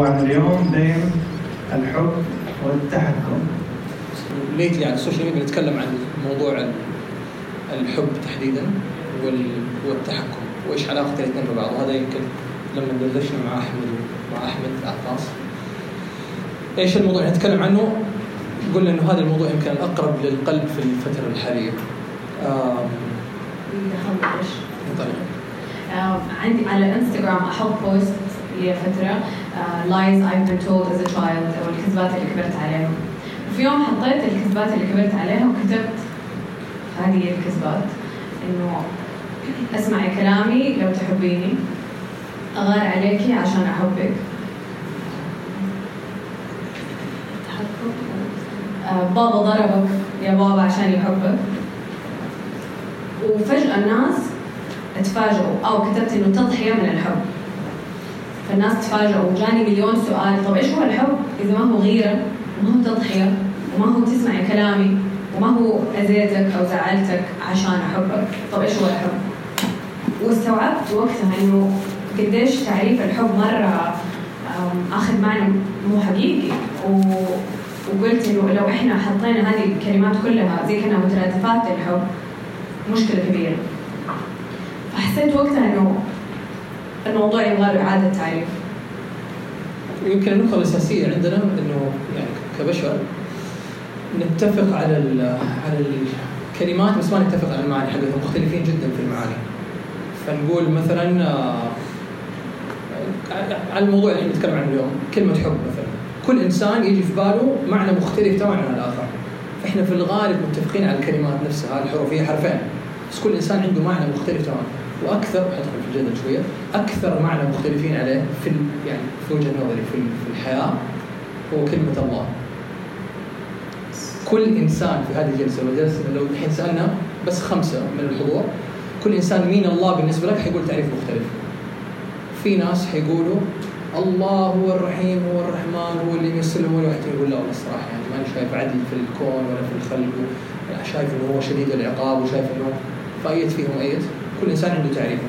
موضوعنا اليوم بين الحب والتحكم. lately على ال social media نتكلم عن موضوع الحب تحديدا والتحكم. وإيش علاقة الاثنين ببعض؟ وهذا يمكن لما دردشنا مع أحمد مع أحمد عطاس إيش الموضوع؟ اللي نتكلم عنه؟ قلنا إنه هذا الموضوع يمكن الأقرب للقلب في الفترة الحالية. طيب. عندي على انستغرام أحط post لفترة. lies I've been told as a child أو الكذبات اللي كبرت عليهم. في يوم حطيت الكذبات اللي كبرت عليها وكتبت هذه الكذبات إنه اسمعي كلامي لو تحبيني. أغار عليكي عشان أحبك. آه، بابا ضربك يا بابا عشان يحبك. وفجأة الناس تفاجئوا أو كتبت إنه تضحية من الحب. فالناس تفاجئوا وجاني مليون سؤال. طب إيش هو الحب؟ إذا ما هو غيرة وما هو تضحية وما هو تسمعي كلامي وما هو أذيتك أو زعلتك عشان أحبك طب إيش هو الحب؟ واستوعبت وقتها إنه قديش تعريف الحب مرة أخذ معنى مو حقيقي. و... وقلت إنه لو إحنا حطينا هذه الكلمات كلها زي كأنها مترادفات للحب مشكلة كبيرة. فحسيت وقتها إنه الموضوع يبغى له إعادة تعريف. يمكن النقطة الأساسية عندنا إنه يعني كبشر نتفق على على الكلمات بس ما نتفق على المعاني حقتها مختلفين جدا في المعاني. فنقول مثلا آه، على الموضوع اللي نتكلم عنه اليوم كلمة حب مثلا. كل إنسان يجي في باله معنى مختلف تماما عن الآخر. إحنا في الغالب متفقين على الكلمات نفسها الحروف هي حرفين بس كل إنسان عنده معنى مختلف تماما. وأكثر الجدل شوية. أكثر معنى مختلفين عليه في يعني في وجهة نظري في في الحياة هو كلمة الله. كل إنسان في هذه الجلسة لو جلسنا لو الحين سألنا بس خمسة من الحضور كل إنسان مين الله بالنسبة لك حيقول تعريف مختلف. في ناس حيقولوا الله هو الرحيم هو الرحمن هو اللي يمثل هو الواحد يقول لا والله الصراحة يعني ماني شايف عدل في الكون ولا في الخلق شايف إنه هو شديد العقاب وشايف إنه فأيت فيهم أيت. كل إنسان عنده تعريفه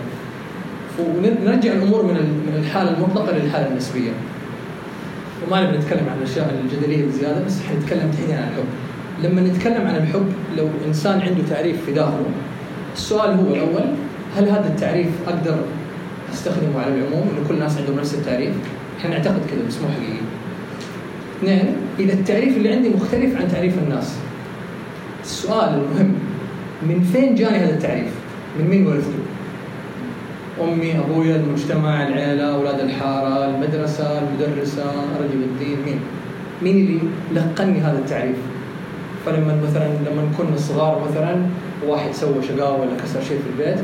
ونرجع الأمور من من الحالة المطلقة للحالة النسبية. وما نبي نتكلم عن الأشياء الجدلية بزياده بس حنتكلم تحديدا عن الحب. لما نتكلم عن الحب لو إنسان عنده تعريف في داخله السؤال هو الأول هل هذا التعريف أقدر أستخدمه على العموم؟ إنه كل الناس عندهم نفس التعريف. إحنا نعتقد كذا بس مو حقيقي. اثنين إذا التعريف اللي عندي مختلف عن تعريف الناس. السؤال المهم من فين جاني هذا التعريف؟ من مين ورثته؟ أمي أبويا المجتمع العيلة أولاد الحارة المدرسة المدرسة رجل الدين مين؟ مين اللي لقني هذا التعريف؟ فلما مثلا لما كنا صغار مثلا واحد سوى شقاوة ولا كسر شيء في البيت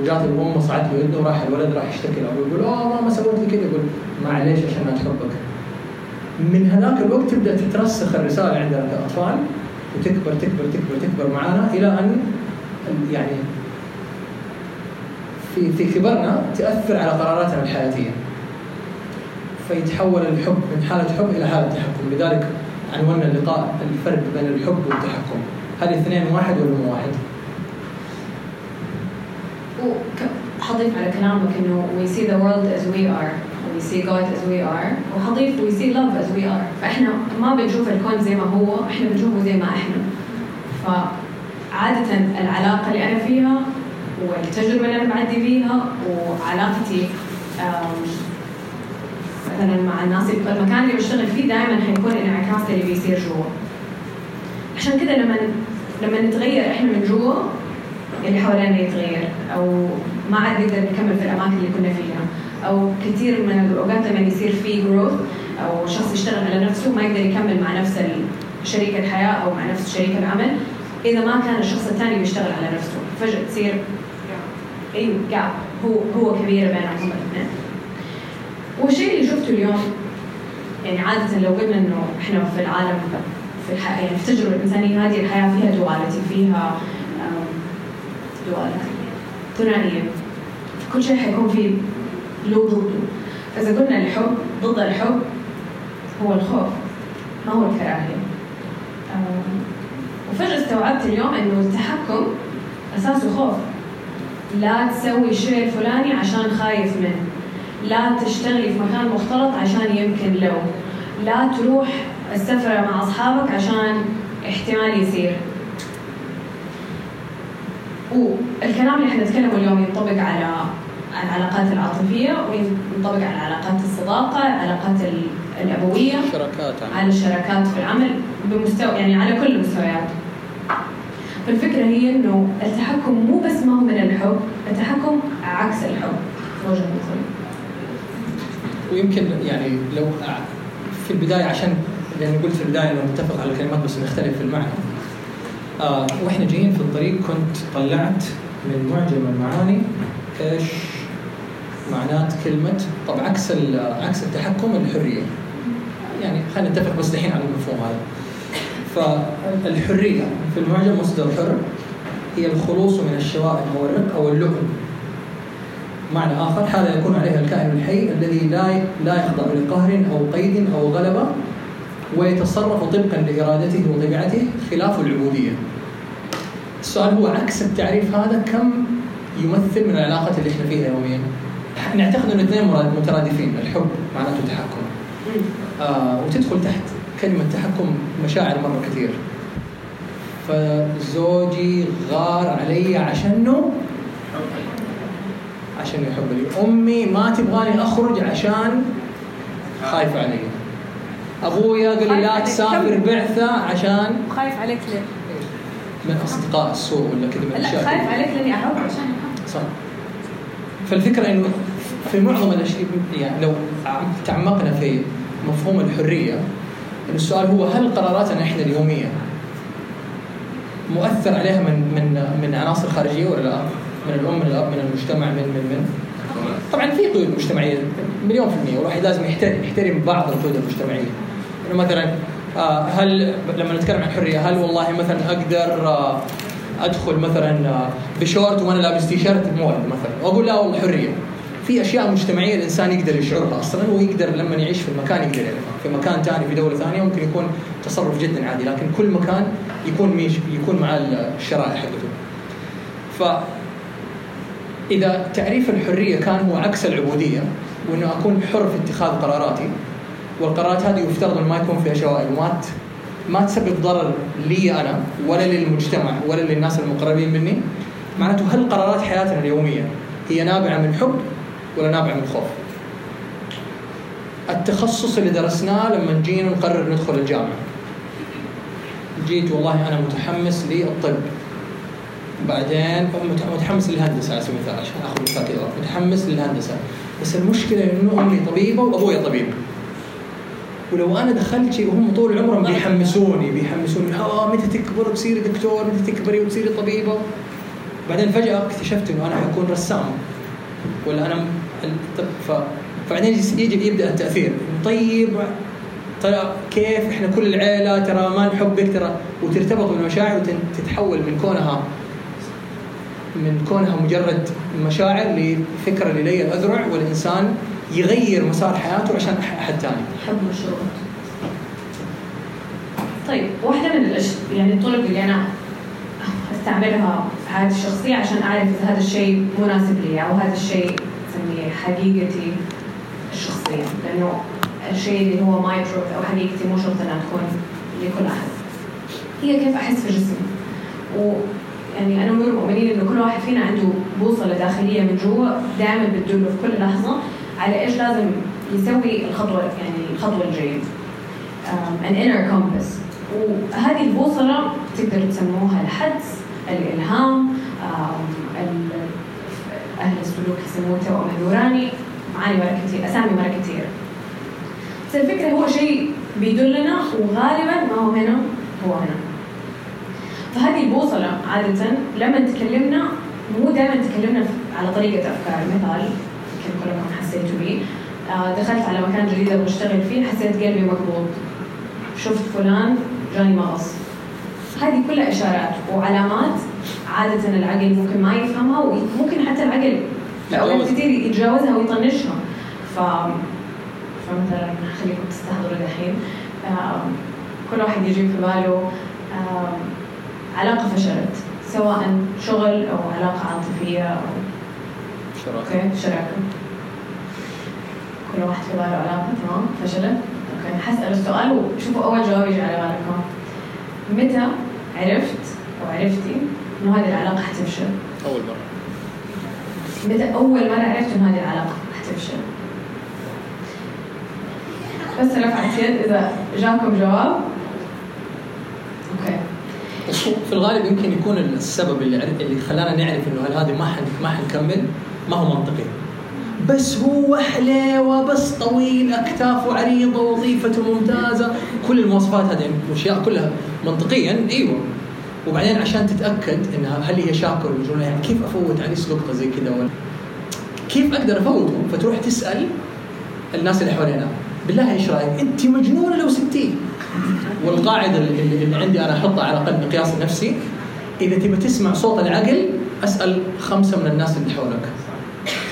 وجات الام صعدت له يده وراح الولد راح يشتكي له ويقول آه ماما سوت لي كذا يقول معليش عشان ما تحبك من هذاك الوقت تبدأ تترسخ الرسالة عندنا كاطفال وتكبر تكبر تكبر تكبر معانا إلى أن يعني في في كبرنا تأثر على قراراتنا الحياتية. فيتحول الحب من حالة حب إلى حالة تحكم. لذلك عنونا اللقاء الفرق بين الحب والتحكم. هل الاثنين واحد ولا مو واحد؟ حضيف على كلامك إنه we see the world as we are. We see God as we are. وحضيف we see love as we are. فإحنا ما بنشوف الكون زي ما هو إحنا بنشوفه زي ما إحنا. فعادة العلاقة اللي أنا فيها والتجربة اللي أنا بعدي فيها وعلاقتي مثلا مع الناس المكان اللي بشتغل فيه دائما حيكون انعكاس اللي بيصير جوا. عشان كذا لما لما نتغير إحنا من جوا اللي حوالينا يتغير. أو ما عاد نقدر نكمل في الأماكن اللي كنا فيها. أو كثير من الأوقات لما يصير في جروث أو شخص يشتغل على نفسه ما يقدر يكمل مع نفس شريك الحياة أو مع نفس شريك العمل. إذا ما كان الشخص الثاني بيشتغل على نفسه فجأة تصير اي جاب هو هو كبيره بينهم هم الاثنين والشيء اللي شفته اليوم يعني عادة لو قلنا إنه إحنا في العالم في الحياة يعني في التجربة الإنسانية هذه الحياة فيها دوالتي فيها دوالتي ثنائية. كل شيء حيكون فيه له ضده. فإذا قلنا الحب ضد الحب هو الخوف ما هو الكراهية. وفجأة استوعبت اليوم إنه التحكم أساسه خوف. لا تسوي الشيء الفلاني عشان خايف منه. لا تشتغلي في مكان مختلط عشان يمكن لو. لا تروح السفرة مع أصحابك عشان احتمال يصير. والكلام اللي إحنا نتكلمه اليوم ينطبق على العلاقات العاطفية وينطبق على علاقات الصداقة العلاقات الأبوية شراكات على الشراكات في العمل بمستوى يعني على كل المستويات. فالفكرة هي إنه التحكم مو بس ما هو من الحب التحكم عكس الحب. وجهة نظري. ويمكن يعني لو في البداية عشان لأني قلت في البداية إنه نتفق على الكلمات بس نختلف في المعنى. آه وإحنا جايين في الطريق كنت طلعت من معجم المعاني. إيش معنات كلمة؟ طب عكس عكس التحكم الحرية. يعني خلينا نتفق بس دحين على المفهوم هذا. فالحرية في المعجم مصدر حر هي الخلوص من الشوائب أو الرق أو اللؤم. معنى آخر حالة يكون عليها الكائن الحي الذي لا لا يخضع لقهر أو قيد أو غلبة ويتصرف طبقا لإرادته وطبيعته خلاف العبودية. السؤال هو عكس التعريف هذا كم يمثل من العلاقات اللي إحنا فيها يوميا؟ نعتقد إن الاثنين مترادفين الحب معناته تحكم. آه وتدخل تحت. كلمة تحكم مشاعر مرة كثير. فزوجي غار علي عشانه عشان يحب لي. أمي ما تبغاني أخرج عشان خايفة علي. أبويا قال لي لا تسافر بعثة عشان خايف عليك ليه؟ من أصدقاء السوء ولا كذا من لا خايف عليك لأني أحب عشان صح. فالفكرة إنه في معظم الأشياء يعني لو تعمقنا في مفهوم الحرية السؤال هو هل قراراتنا إحنا اليومية مؤثر عليها من من من عناصر خارجية ولا لا؟ من الأم من الأب من المجتمع من من من؟ طبعا في قيود مجتمعية مليون في المية والواحد لازم يحترم يحترم بعض القيود المجتمعية. إنه مثلا آه، هل لما نتكلم عن الحرية هل والله مثلا أقدر آه، أدخل مثلا آه، بشورت وأنا لابس T-shirt mall مثلا؟ وأقول لا والله حرية. في أشياء مجتمعية الإنسان يقدر يشعرها أصلا ويقدر لما يعيش في المكان يقدر يعرفها. في مكان ثاني في دولة ثانية ممكن يكون تصرف جدا عادي لكن كل مكان يكون ميش يكون مع الشرائع حقته ف اذا تعريف الحرية كان هو عكس العبودية وإنه أكون حر في اتخاذ قراراتي والقرارات هذه يفترض إنه ما يكون فيها شوائب. وما ما تسبب ضرر لي أنا ولا للمجتمع ولا للناس المقربين مني. معناته هل قرارات حياتنا اليومية هي نابعة من حب ولا نابعه من خوف؟ التخصص اللي درسناه لما جينا نقرر ندخل الجامعة. جيت والله أنا متحمس للطب. بعدين متحمس للهندسة على سبيل المثال عشان أخذ مثال كذا متحمس للهندسة. بس المشكلة إنه أمي طبيبة وأبوي طبيب. ولو أنا دخلت شيء وهم طول عمرهم بيحمسوني بيحمسوني. آه متى تكبر وتصيري دكتور؟ متى تكبري وتصيري طبيبة؟ بعدين فجأة اكتشفت إنه أنا حكون رسام. ولا أنا. فبعدين يجي يبدأ التأثير. طيب ترى كيف إحنا كل العيلة ترى ما نحبك ترى وترتبط بالمشاعر وتتحول من كونها من كونها مجرد مشاعر لفكرة للي الأذرع والإنسان يغير مسار حياته عشان أحد ثاني. حب مشروع طيب واحدة من الأش... يعني الطرق اللي أنا أستعملها حياتي الشخصية عشان أعرف إذا هذا الشيء مناسب لي أو هذا الشيء حقيقتي الشخصية. لأنه الشيء اللي هو ماي تروث أو حقيقتي مو شرط إنها تكون لكل أحد. هي كيف أحس في جسمي. و يعني أنا من المؤمنين إنه كل واحد فينا عنده بوصلة داخلية من جوا دائما بتدله في كل لحظة على إيش لازم يسوي الخطوة يعني الخطوة الجاية. um, an inner compass. وهذه البوصلة تقدروا تسموها الحدس الإلهام um, أهل السلوك يسموه توأم النوراني. معاني مره كثير أسامي مره كثير بس الفكرة هو شيء بيدلنا وغالبا ما هو هنا هو هنا. فهذه البوصلة عادة لما تكلمنا مو دائما تكلمنا على طريقة أفكار. مثال يمكن كلكم حسيتوا بيه. آه، دخلت على مكان جديد أبغى أشتغل فيه حسيت قلبي مقبوض. شفت فلان جاني مغص. هذه كلها إشارات وعلامات عادة العقل ممكن ما يفهمها وممكن حتى العقل في اوقات كثير يتجاوزها ويطنشها. ف فمثلا خليكم تستحضروا دحين كل واحد يجي في باله علاقة فشلت سواء شغل أو علاقة عاطفية أو شراكة. okay شراكة. كل واحد في باله علاقة تمام؟ فشلت؟ okay حسأل السؤال وشوفوا أول جواب يجي على بالكم. متى عرفت أو عرفتي إنه هذه العلاقة حتفشل؟ أول مرة. متى أول مرة عرفت إنه هذه العلاقة حتفشل؟ بس رفعت يد إذا جاكم جواب. أوكي. في الغالب يمكن يكون السبب اللي عرف اللي خلانا نعرف إنه هل هذه ما حن ما حنكمل ما هو منطقي. بس هو حليوه بس طويل اكتافه عريضه وظيفته ممتازة. كل المواصفات هذه الاشياء كلها منطقيا إيوه. وبعدين عشان تتأكد انها هل هي شاكر ولا يعني كيف أفوت عليه لقطه زي كذا ولا كيف أقدر افوته فتروح تسأل الناس اللي حوالينا بالله إيش رأيك؟ أنت مجنونة لو سبتيه والقاعدة اللي, اللي عندي أنا أحطها على الاقل مقياس نفسي. إذا تبي تسمع صوت العقل أسأل خمسة من الناس اللي حولك.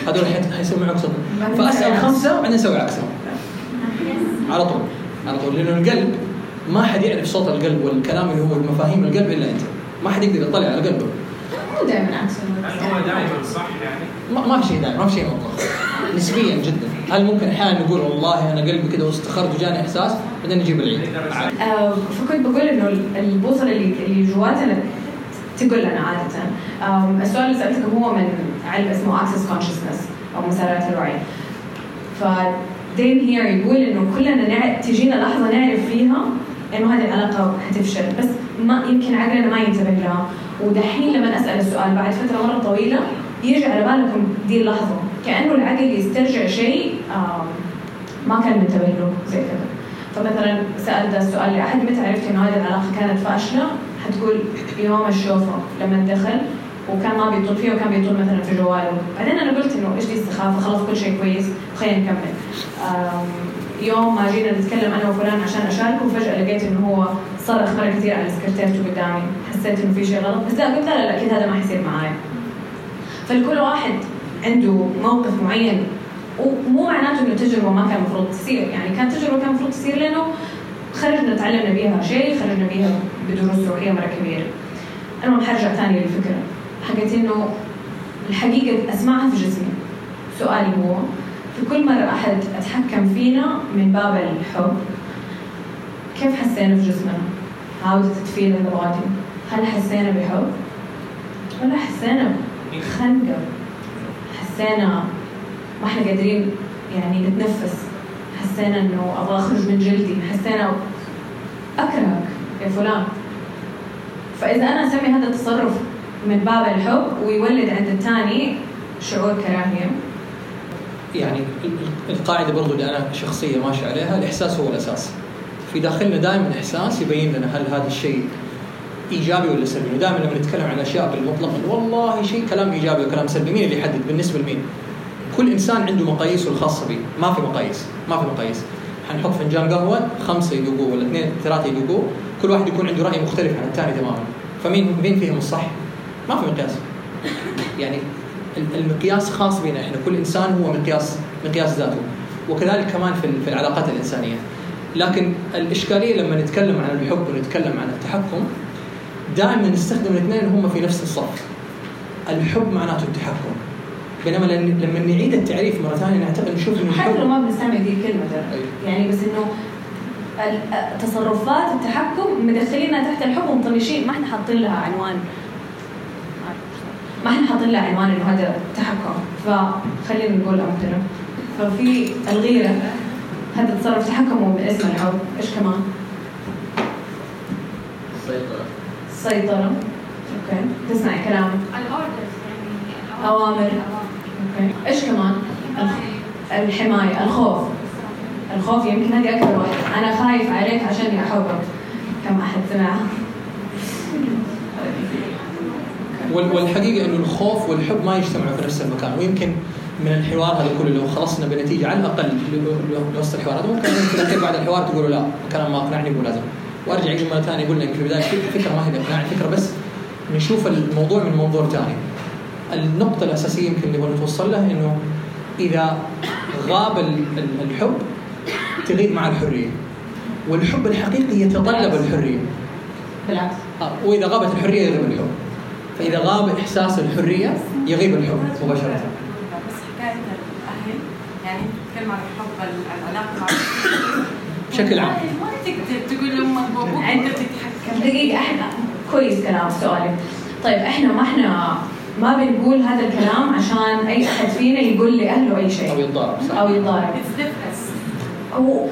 هذول حيسمعوك صوت. فأسأل خمسة وبعدين أسوي عكسهم. على طول. على طول. لأنه القلب ما حد يعرف صوت القلب والكلام اللي هو مفاهيم القلب إلا أنت. ما حد يقدر يطلع على قلبه. مو دائما عكس هل هو دائما صح يعني؟ ما, ما في شيء دائما ما في شيء مطلق نسبيا جدا. هل ممكن أحيانا نقول والله أنا قلبي كذا واستخرت وجاني إحساس بعدين نجيب العيد. آه، فكنت بقول إنه البوصلة اللي اللي جواتنا تقول لنا عادة. السؤال اللي سالتكم هو من علم اسمه Access Consciousness أو مسارات الوعي. فDain Heer يقول إنه كلنا نعرف تجينا لحظة نعرف فيها انه هذه العلاقة حتفشل بس ما يمكن عقلنا ما ينتبه لها. ودحين لما أسأل السؤال بعد فترة مرة طويلة يجي على بالكم دي اللحظة. كأنه العقل يسترجع شيء ما كان منتبه له زي كذا. فمثلا ده السؤال لأحد متى عرفت إنه هذه العلاقة كانت فاشلة؟ حتقول يوم الشوفة لما دخل وكان ما بيطول فيه وكان بيطول مثلا في جواله. بعدين أنا قلت إنه إيش دي السخافة خلاص كل شيء كويس خلينا نكمل. يوم ما جينا نتكلم أنا وفلان عشان أشاركه. فجأة لقيت إنه هو صرخ مرة كثير على سكرتيرته قدامي. حسيت إنه في شيء غلط. بس لا قلت لا لا أكيد هذا ما حيصير معايا فالكل واحد عنده موقف معين. ومو معناته إنه تجربة ما كان المفروض تصير. يعني كان تجربة كان المفروض تصير لأنه خرجنا تعلمنا بيها شيء خرجنا بيها بدروس روحيه مرة كبيرة. المهم حرجع ثاني للفكرة. حقت إنه الحقيقة أسمعها في جسمي. سؤالي هو في كل مرة أحد أتحكم فينا من باب الحب كيف حسينا في جسمنا؟ How did it feel in the body؟ هل حسينا بحب؟ ولا حسينا بخنقة؟ حسينا ما إحنا قادرين يعني نتنفس حسينا إنه أبغى أخرج من جلدي حسينا أكرهك يا فلان فإذا أنا أسمي هذا التصرف من باب الحب ويولد عند الثاني شعور كراهية يعني ال- ال- القاعدة برضو اللي أنا شخصية ماشي عليها الإحساس هو الأساس. في داخلنا دائما إحساس يبين لنا هل هذا الشيء إيجابي ولا سلبي. ودائما لما نتكلم عن أشياء بالمطلق والله شيء كلام إيجابي وكلام سلبي. مين اللي يحدد بالنسبة لمين؟ كل إنسان عنده مقاييسه الخاصة به. ما في مقاييس ما في مقاييس. حنحط فنجان قهوة خمسة يذوقوه ولا اثنين ثلاثة يذوقوه كل واحد يكون عنده رأي مختلف عن الثاني تماما. فمين مين فيهم الصح؟ ما في مقياس يعني المقياس خاص بنا. إحنا كل إنسان هو مقياس مقياس ذاته. وكذلك كمان في ال- في العلاقات الإنسانية. لكن الإشكالية لما نتكلم عن الحب ونتكلم عن التحكم دائما نستخدم الاثنين هم في نفس الصف. الحب معناته التحكم. بينما لما نعيد التعريف مرة ثانية نعتقد نشوف إنه حتى لو ما بنستعمل دي الكلمة ترى. أيوة. يعني بس إنه تصرفات التحكم مدخلينها تحت الحب ومطنشين ما إحنا حاطين لها عنوان. ما إحنا حاطين لها عنوان إنه هذا تحكم. فخلينا نقول امثله ففي الغيره هذا تصرف تحكم باسم الحب إيش كمان؟ السيطره السيطره أوكي. تسمعي كلام. الأوردرز يعني أوامر. الأوامر. أوكي. إيش كمان؟ الحماية. الخوف. الخوف يمكن هذه أكبر واحدة أنا خايف عليك عشان احبك كم أحد سمعها والحقيقة إنه الخوف والحب ما يجتمعوا في نفس المكان ويمكن من الحوار هذا كله لو خلصنا بنتيجة على الأقل لوسط الحوار هذا ممكن في الاخير بعد الحوار تقولوا لا الكلام ما أقنعني مو لازم. وأرجع أجي مرة ثانية قلنا في البداية الفكرة ما هي باقناع الفكرة بس نشوف الموضوع من منظور ثاني. النقطة الأساسية يمكن اللي نتوصل لها إنه إذا غاب ال- ال- الحب تغيب مع الحرية والحب الحقيقي يتطلب الحرية. بالعكس. آه، وإذا غابت الحرية يغيب الحب. فإذا غاب إحساس الحرية يغيب الحب مباشرة. بس حكاية الأهل يعني تتكلم عن الحب العلاقة مع بشكل عام. ما تقدر تقول لامك وابوك أنت بتتحكم. دقيقة إحنا كويس كلام سؤالك. طيب إحنا ما إحنا ما بنقول هذا الكلام عشان أي أحد فينا يقول لأهله أي أو شيء يتضارب صح. أو يتضارب. It's different. هو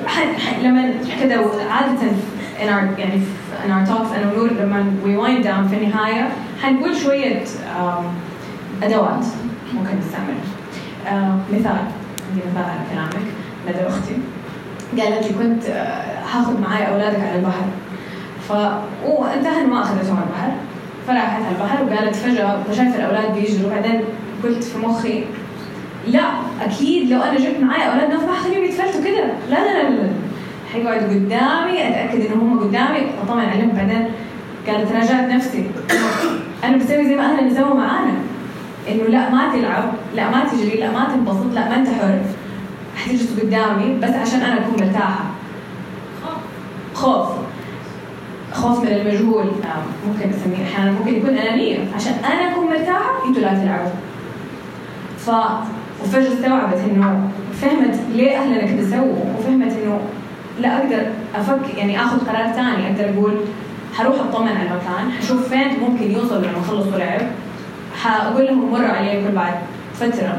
لما كذا عادة in our يعني في in our talks أنا ونور لما we wind down في النهاية حنقول شوية أدوات ممكن نستعملها. مثال عندي مثال على كلامك. ندى أختي قالت لي كنت آه، هاخذ معي أولادك على البحر. ف وانتهى ما أخذتهم على البحر. فراحت على البحر وقالت فجأة شايفه الأولاد بيجروا. بعدين قلت في مخي لا أكيد لو أنا جبت معي أولاد نوف ما حخليهم يتفلتوا كذا لا لا لا لا. حيقعدوا قدامي أتأكد ان هم قدامي. اطمن عليهم بعدين قالت راجعت نفسي. أنا بسوي زي ما اهلنا سووا معانا. إنه لا ما تلعب لا ما تجري لا ما تنبسط لا ما أنت حر. حتجلس قدامي بس عشان أنا أكون مرتاحة. خوف. خوف. من المجهول. آه، ممكن أسميه أحيانا ممكن يكون أنانية. عشان أنا أكون مرتاحة أنتوا لا تلعبوا. ف وفجأة استوعبت إنه فهمت ليه أهلنا كده سووا وفهمت إنه لا أقدر أفكر يعني آخذ قرار ثاني أقدر أقول حروح أطمن على المكان حشوف فين ممكن يوصلوا لما يخلصوا لعب. حاقول لهم مروا علي كل بعد فترة.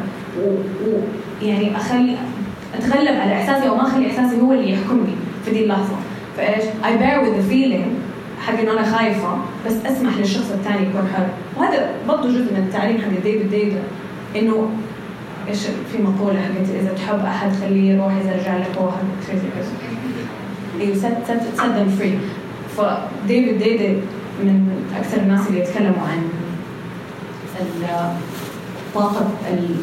ويعني اخلي أتغلب على إحساسي أو ما أخلي إحساسي هو اللي يحكمني في دي اللحظة. فإيش؟ I bear with the feeling حق إنه أنا خايفة بس أسمح للشخص الثاني يكون حر. وهذا برضه جزء من التعليم حق ديفيد ديدا إنه إيش في مقولة حقت؟ إذا تحب أحد خليه يروح إذا رجع لك هو حق أيوه set set set فديفيد ديدا من أكثر الناس اللي يتكلموا عن الطاقة ال-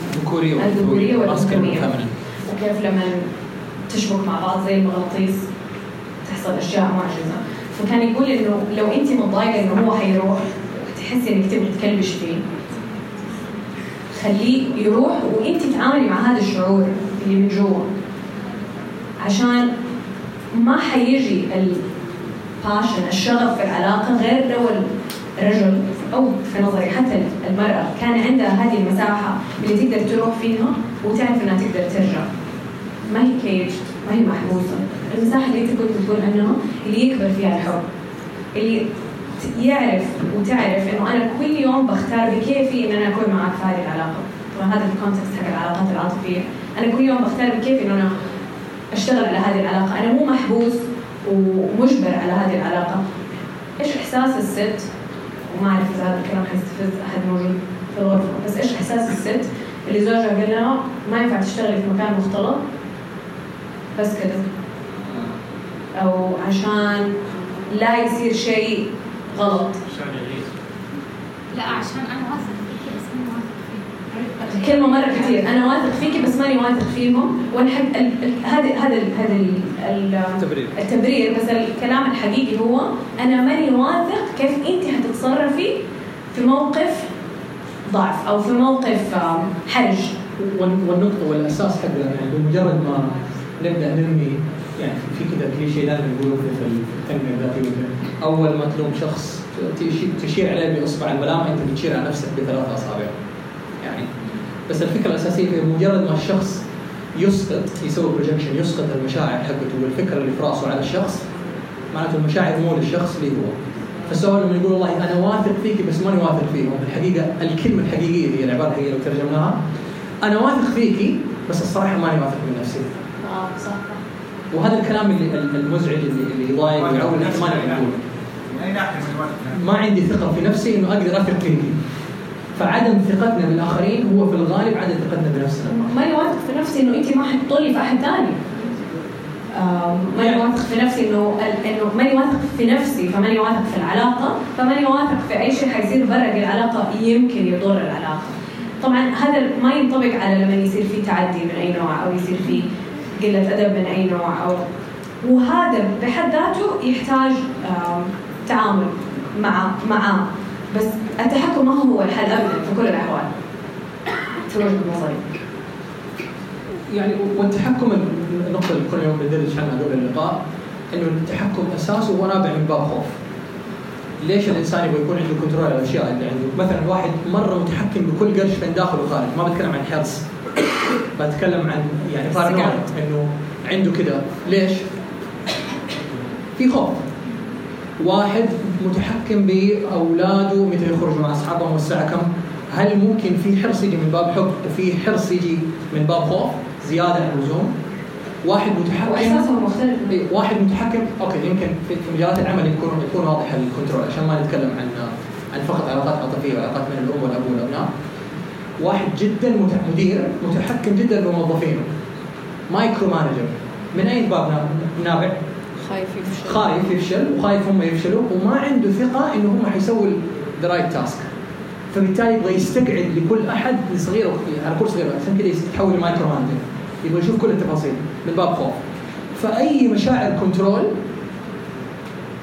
الذكوريه. والفيمينين. وكيف لما تشبك مع بعض زي المغناطيس تحصل أشياء معجزه فكان يقول إنه لو أنت متضايقة إنه هو حيروح تحسي إنك تبغي تكلبش فيه خليه يروح وأنت تعاملي مع هذا الشعور اللي من جوا عشان ما حيجي ال passion الشغف في العلاقة غير لو الرجل أو في نظري حتى المرأة كان عندها هذه المساحة اللي تقدر تروح فيها وتعرف إنها تقدر ترجع. ما هي cage؟ ما هي محبوسة؟ المساحة اللي أنت كنت بتقول عنها اللي يكبر فيها الحب. اللي يعرف وتعرف إنه أنا كل يوم بختار بكيفي إن أنا أكون معك في هذه العلاقة. طبعا هذا الكونتكست حق العلاقات العاطفية. أنا كل يوم بختار بكيفي إنه أنا أشتغل على هذه العلاقة. أنا مو محبوس. ومجبر على هذه العلاقة. إيش إحساس الست؟ وما أعرف إذا هذا الكلام حيستفز أحد موجود في الغرفة. بس إيش إحساس الست؟ اللي زوجها قال لها ما ينفع تشتغلي في مكان مختلط بس كده. أو عشان لا يصير شيء غلط. عشان لا عشان أنا واثق فيك بس مو واثق فيك كلمة مرة كثير أنا واثق فيكي بس ماني واثق فيهم. وأنا حق هذا هذا هذا ال- ال- تبرير التبرير. بس الكلام الحقيقي هو أنا ماني واثق كيف أنت حتتصرفي في موقف ضعف أو في موقف حرج. وال- والنقطة والأساس حقنا يعني بمجرد ما نبدأ نرمي يعني في كذا كليشيه دائما يقولوا في في التنمية الذاتية. وكذا. أول ما تلوم شخص تشير, تشير عليه بإصبع الملامة أنت بتشير على نفسك بثلاث أصابع. يعني. بس الفكرة الأساسية هي بمجرد ما الشخص يسقط يسوي projection يسقط المشاعر حقته والفكرة اللي في رأسه على الشخص معناته المشاعر مو للشخص اللي هو. فالسؤال لما يقول والله أنا واثق فيك بس ماني واثق فيهم الحقيقة الكلمة الحقيقية هي العباره الحقيقيه لو ترجمناها أنا واثق فيكي بس الصراحة ماني واثق من نفسي. آه صح. وهذا الكلام اللي المزعج اللي, اللي يضايق ويعول من الوقت؟ ما عندي ثقة في نفسي إنه أقدر أثق فيكي. فعدم ثقتنا بالآخرين هو في الغالب عدم ثقتنا بنفسنا. ماني واثق في نفسي إنه أنت ما حتطولي في أحد ثاني ماني واثق في نفسي إنه إنه ماني واثق في نفسي فماني واثق في العلاقة فماني واثق في أي شيء حيصير برا العلاقه يمكن يضر العلاقة. طبعا هذا ما ينطبق على لما يصير في تعدي من أي نوع أو يصير في قلة أدب من أي نوع أو وهذا بحد ذاته يحتاج تعامل مع معاه. بس التحكم ما هو الحل ابدا في كل الأحوال. في وجهه نظري. يعني والتحكم النقطة اللي كل يوم بندرس عنها قبل اللقاء إنه التحكم أساسه هو نابع من باب خوف. ليش الإنسان يبغى يكون عنده كنترول على الأشياء اللي عنده؟ مثلا واحد مرة متحكم بكل قرش بين داخل وخارج، ما بتكلم عن حرص. بتكلم عن يعني بارانويا إنه عنده كده ليش؟ في خوف واحد متحكم بأولاده متى يخرجوا مع اصحابهم والساعة كم؟ هل ممكن في حرص يجي من باب حب وفي حرص يجي من باب خوف زيادة عن اللزوم؟ واحد متحكم مختلف إيه، واحد متحكم okay يمكن في مجالات العمل يكون يكون واضح ال control عشان ما نتكلم عن عن فقط علاقات عاطفية وعلاقات بين الأم والأب والأبناء. واحد جدا مدير متحكم جدا بموظفينه. micromanager من أي باب نا- نابع؟ خايف يفشل خايف يفشل وخايف هم يفشلوا وما عنده ثقة إنه هم حيسووا the right task. فبالتالي يبغى يستقعد لكل أحد صغير على كل صغير عشان كذا يتحول ل micromanager. يبغى يشوف كل التفاصيل من باب خوف. فأي مشاعر control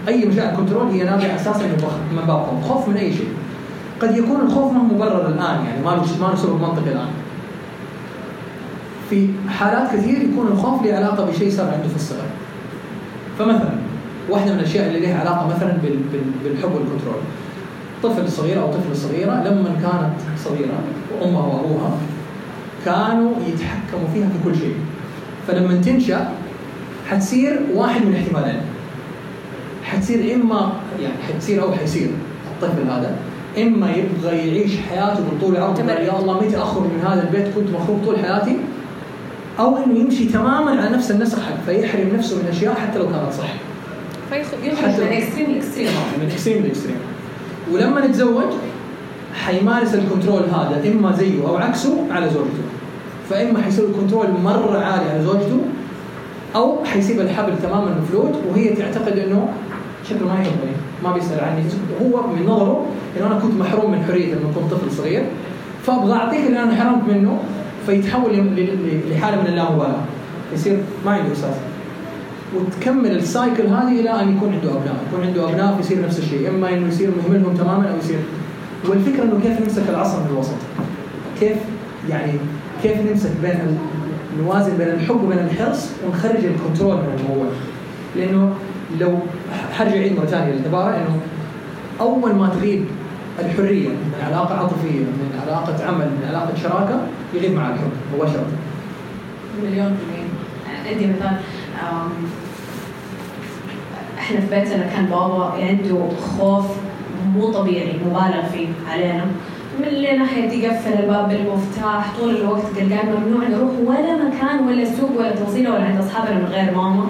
أي مشاعر control هي نابعة أساسا من باب خوف، خوف من أي شيء. قد يكون الخوف ما هو مبرر الآن يعني ما له ما له سبب منطقي الآن. في حالات كثير يكون الخوف له علاقة بشيء صار عنده في الصغر. فمثلا واحدة من الأشياء اللي لها علاقة مثلا بال- بال- بالحب والكنترول. طفل صغير أو طفلة صغيرة لما كانت صغيرة وأمها وأبوها كانوا يتحكموا فيها في كل شيء. فلما تنشأ حتصير واحد من احتمالين. حتصير إما يعني حتصير أو حيصير الطفل هذا إما يبغى يعيش حياته بالطول عرض تمرد. يا الله متى أخرج من هذا البيت كنت مخنوق طول حياتي أو إنه يمشي تماما على نفس النسق حق فيحرم نفسه من أشياء حتى لو كانت صح. يخرج حتى- من extreme ل extreme من extreme ل extreme ولما نتزوج حيمارس ال control هذا إما زيه أو عكسه على زوجته. فإما حيسوي control مرة عالي على زوجته أو حيسيب الحبل تماما مفلوت وهي تعتقد إنه شكله ما يحبني ما بيسأل عني. هو من نظره إنه أنا كنت محروم من حريتي لما كنت طفل صغير. فأبغى اعطيك اللي أنا حرمت منه فيتحول لحالة من اللامبالاه يصير ما عنده إحساس وتكمل السايكل هذه إلى أن يكون عنده أبناء، يكون عنده أبناء فيصير نفس الشيء، إما إنه يصير مهملهم تماما أو يصير والفكرة إنه كيف نمسك العصا من الوسط؟ كيف يعني كيف نمسك بين. نوازن بين الحب وبين الحرص ونخرج الكنترول من الموضوع. لأنه لو حرجع اعيد مرة ثانية للعبارة إنه أول ما تغيب الحرية من علاقة عاطفية، من علاقة عمل، من علاقة شراكة يغيب مع الحب مباشرة. مليون في المية. عندي مثال إحنا في بيتنا كان بابا عنده خوف مو طبيعي مبالغ فيه علينا. من اللي ناحية يقفل الباب بالمفتاح طول الوقت قلقان ممنوع نروح ولا مكان ولا سوق ولا توصيلة ولا عند أصحابنا من غير ماما.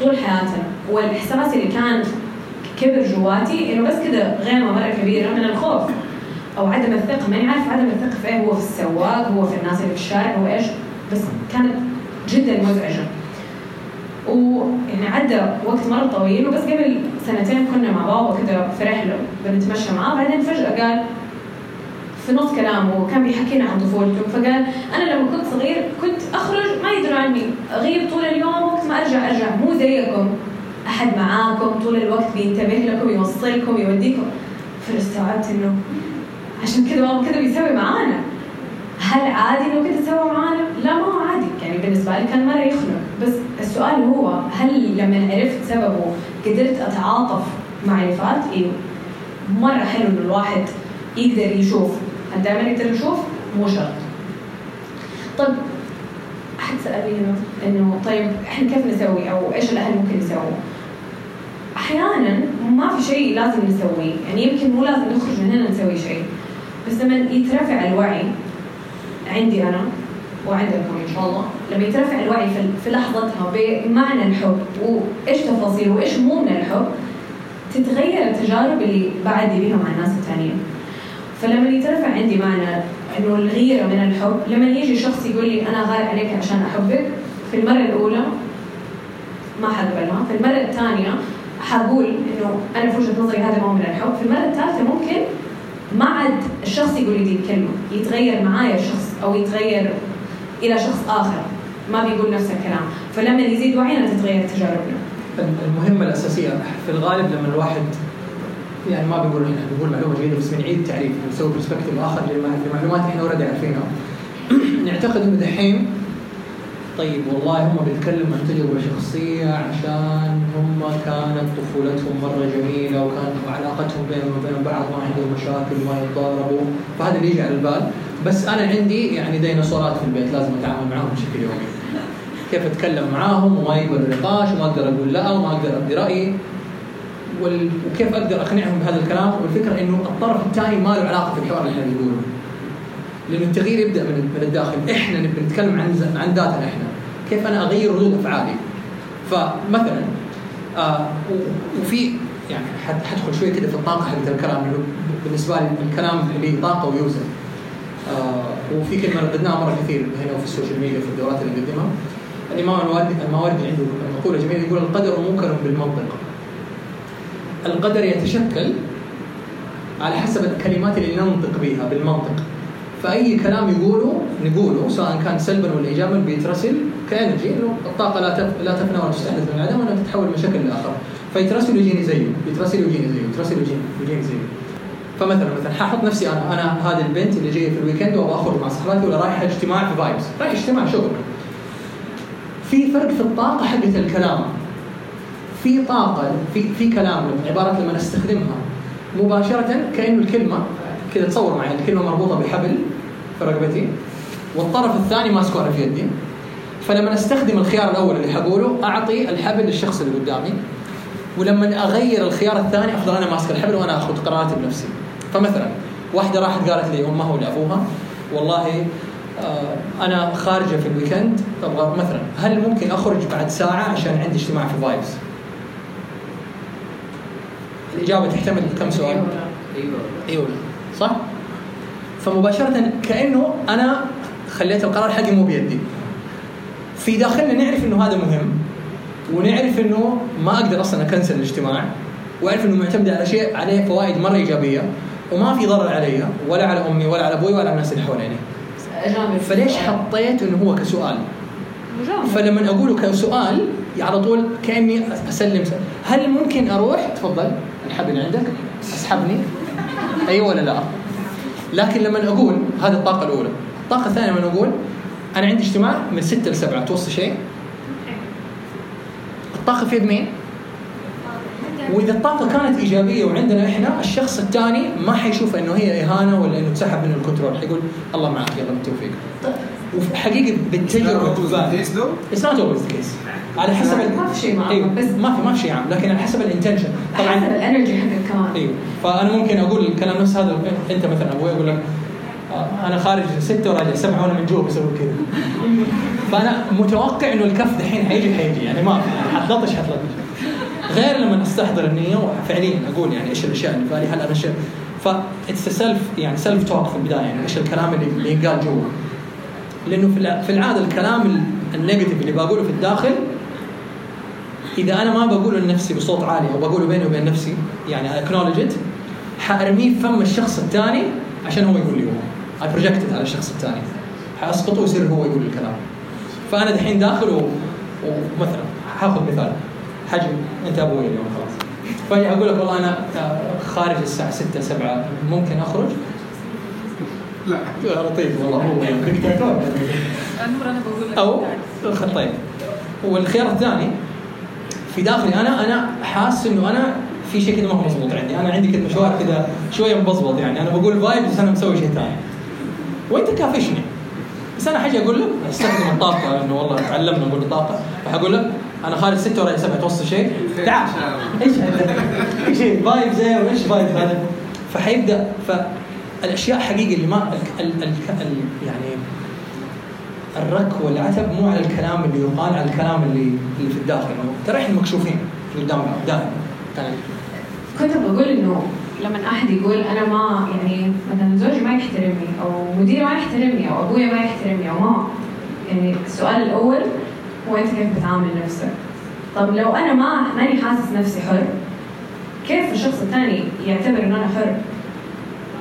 طول حياتنا والإحساس اللي كان كبر جواتي إنه بس كده غيمه مرة كبيرة من الخوف. أو عدم الثقة ماني عارف عدم الثقة في إيه. هو في السواق هو في الناس اللي في الشارع هو إيش؟ بس كانت جدا مزعجة. ويعني عدى وقت مرة طويل وبس قبل سنتين كنا مع بابا كده في رحلة بنتمشى معاه. بعدين فجأة قال في نص كلامه كان بيحكينا عن طفولته. فقال أنا لما كنت صغير كنت أخرج ما يدروا عني اغيب طول اليوم وقت ما أرجع أرجع. مو زيكم. أحد معاكم طول الوقت بينتبه لكم يوصلكم يوديكم فاستوعبت إنه عشان كذا بابا كذا بيسوي معانا هل عادي إنه كذا سوى معانا؟ لا ما هو عادي يعني بالنسبة لي كان مره يخنق بس السؤال هو هل لما عرفت سببه قدرت أتعاطف مع اللي فات؟ أيوه مرة حلو إنه الواحد يقدر يشوف هل دائما يقدر يشوف؟ مو شرط طيب أحد سألني إنه طيب إحنا كيف نسوي أو إيش الأهل ممكن يسووا؟ أحيانا ما في شيء لازم نسويه يعني يمكن مو لازم نخرج من هنا نسوي شيء بس لما يترفع الوعي عندي أنا وعندكم إن شاء الله لما يترفع الوعي في, لحظتها بمعنى الحب وإيش تفاصيله وإيش مو من الحب تتغير التجارب اللي بعدي بيها مع الناس الثانيين فلما يترفع عندي معنى إنه الغيرة من الحب لما يجي شخص يقول لي أنا غار عليك عشان أحبك في المرة الأولى ما حقبلها في المرة الثانية حقول إنه أنا في وجهة نظري هذا ما هو من الحب. في المرة الثالثة ممكن ما عاد الشخص يقول لي دي الكلمة. يتغير معايا الشخص أو يتغير إلى شخص آخر. ما بيقول نفس الكلام. فلما يزيد وعينا تتغير تجاربنا. المهمة الأساسية في الغالب لما الواحد يعني ما بنقول هنا بنقول معلومة جديدة بس بنعيد تعريف بنسوي perspective للم- لمعلومات إحنا already عارفينها نعتقد إنه دحين طيب والله هم بيتكلموا عن تجربة شخصية عشان هم كانت طفولتهم مرة جميلة وكان علاقتهم بينهم وبين بعض ما عندهم مشاكل وما يتضاربوا فهذا اللي يجي على البال. بس أنا عندي يعني ديناصورات في البيت لازم أتعامل معاهم بشكل يومي. كيف أتكلم معاهم وما يقبل النقاش وما أقدر أقول لا وما أقدر أبدي رايي. وكيف أقدر أقنعهم بهذا الكلام؟ والفكرة إنه الطرف الثاني ما له علاقة في الحوار اللي إحنا بنقوله. لأنه التغيير يبدأ من من الداخل. إحنا نبي نتكلم عن عن ذاتنا إحنا. كيف أنا أغير ردود أفعالي؟ فمثلا آه وفي يعني حد- حدخل شوية كده في الطاقة حقت الكلام. لأنه بالنسبة لي الكلام اللي طاقة ويوزن. آه وفي كلمة رددناها مرة كثير هنا وفي ال social media في الدورات اللي نقدمها الإمام الماوردي عنده مقولة جميلة يقول القدر موكل بالمنطق. القدر يتشكل على حسب الكلمات اللي ننطق بها بالمنطق. فأي كلام يقوله نقوله سواء كان سلبا ولا ايجابا بيترسل ك energy إنه الطاقة لا. لا تفنى ولا تستحدث من العدم وانها تتحول من شكل لاخر فيترسل ويجيني زيه يترسل ويجيني زيه يترسل ويجيني زيه. فمثلا مثلا حاحط نفسي أنا أنا هذه البنت اللي جاية في ال weekend وأبغى أخرج مع صحباتي ولا رايحه اجتماع في Vibes رايح اجتماع شغل في فرق في الطاقة حقت الكلام. في طاقة في في كلام عبارات لما استخدمها مباشرة كأنه الكلمة كذا تصور معي الكلمة مربوطة بحبل في رقبتي. والطرف الثاني ماسكه أنا في يدي. فلما أستخدم الخيار الأول اللي حقوله أعطي الحبل للشخص اللي قدامي. ولما أغير الخيار الثاني أفضل أنا ماسك الحبل وأنا آخذ قراراتي بنفسي. فمثلا واحدة راحت قالت لي أمها ولا أبوها؟ والله آه، أنا خارجة في ال weekend أبغى مثلا هل ممكن أخرج بعد ساعة عشان عندي اجتماع في Vibes؟ الإجابة تحتمل كم سؤال؟ أيوه. أيوه. صح؟ فمباشرة كأنه أنا خليت القرار حقي مو بيدي. في داخلنا نعرف إنه هذا مهم ونعرف إنه ما أقدر أصلا أكنسل الاجتماع وأعرف إنه معتمد على شيء عليه فوائد مرة إيجابية وما في ضرر علي ولا على أمي ولا على أبوي ولا على الناس اللي حواليني. فليش حطيت إنه هو كسؤال؟ فلما اقوله كسؤال على طول كأني أسلم سلم. هل ممكن أروح تفضل الحبل عندك أسحبني أيوه ولا لا لكن لما أقول هذه الطاقة الأولى الطاقة الثانية لما أقول أنا عندي اجتماع من 6 ل 7 توصي شيء؟ الطاقة في يد مين؟ وإذا الطاقة كانت إيجابية وعندنا إحنا الشخص الثاني ما حيشوف إنه هي إهانة ولا إنه تسحب من الكنترول حيقول الله معك يلا بالتوفيق. وحقيقة بالتجربة. It's not always the case. على حسب ما في شيء معاهم، أيوه بس- ما في ما في شيء عام لكن على حسب ال intention. حسب طبعا ال energy حقك كمان. أيوه فأنا ممكن أقول الكلام نفس هذا أنت مثلا أبوي أقول لك آه، أنا خارج ستة وراجع سبعة وأنا من جوا بسوي كذا. فأنا متوقع إنه الكف دحين حيجي حيجي يعني ما حتلطش حتلطش. غير لما استحضر النية وفعليا أقول يعني إيش الأشياء اللي في بالي هل أنا شيء ف it's self يعني self talk في البداية يعني إيش الكلام اللي اللي ينقال جوا. لأنه في الع- في العادة الكلام ال- ال negative اللي بقوله في الداخل إذا أنا ما بقوله لنفسي بصوت عالي أو بقوله بيني وبين نفسي يعني acknowledge it حأرميه في فم الشخص الثاني عشان هو يقول لي هو I projected على الشخص الثاني. حأسقطه ويصير هو يقول الكلام. فأنا دحين داخل و... ومثلا حأخذ مثال. حجم أنت أبوي اليوم خلاص. فاجي أقول لك والله أنا آه، خارج الساعة 6 7 ممكن أخرج؟ لا يا لطيف والله هو دكتاتور نور أنا بقول لك أو طيب. والخيار الثاني في داخلي أنا أنا حاسس إنه أنا في شيء كذا ما هو مضبوط عندي. أنا عندي كذا مشوار كذا شوية مبزبط يعني. أنا بقول فايب بس أنا مسوي شيء ثاني. وأنت كافشني. بس أنا حاجي أقول لك أستخدم الطاقة إنه والله تعلمنا نقول الطاقه فحقول لك أنا خارج ستة ولا سبعة توصل شيء. تعال. إيش هذا؟ إيش فايب زي وايش فايب هذا؟ فحيبدأ فالاشياء حقيقة اللي ما ال ال ال ال يعني الرك والعتب مو على الكلام اللي يقال على الكلام اللي اللي في الداخل. إنه ترى إحنا مكشوفين قدام دائما يعني كنت بقول إنه لما أحد يقول أنا ما يعني مثلا زوجي ما يحترمني أو مديري ما يحترمني أو أبويا ما يحترمني أو ماما يعني السؤال الأول هو أنت كيف بتعامل نفسك؟ طب لو أنا ما ماني حاسس نفسي حر كيف الشخص الثاني يعتبر إنه أنا حر؟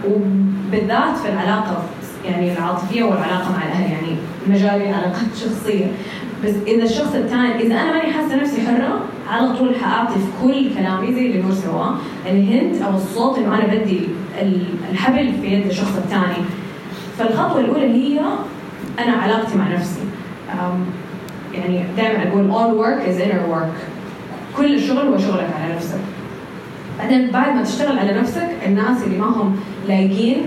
وبالذات في العلاقة يعني العاطفية والعلاقة مع الأهل. يعني مجالي علاقات شخصية. بس إذا الشخص الثاني إذا أنا ماني حاسة نفسي حرة على طول حاعطي في كل كلامي زي اللي نور سواه. الهنت أو الصوت إنه أنا بدي ال- الحبل في يد الشخص الثاني. فالخطوة الأولى هي أنا علاقتي مع نفسي. يعني دائما أقول all work is inner work. كل الشغل هو شغلك على نفسك. بعدين بعد ما تشتغل على نفسك الناس اللي ما هم لايقين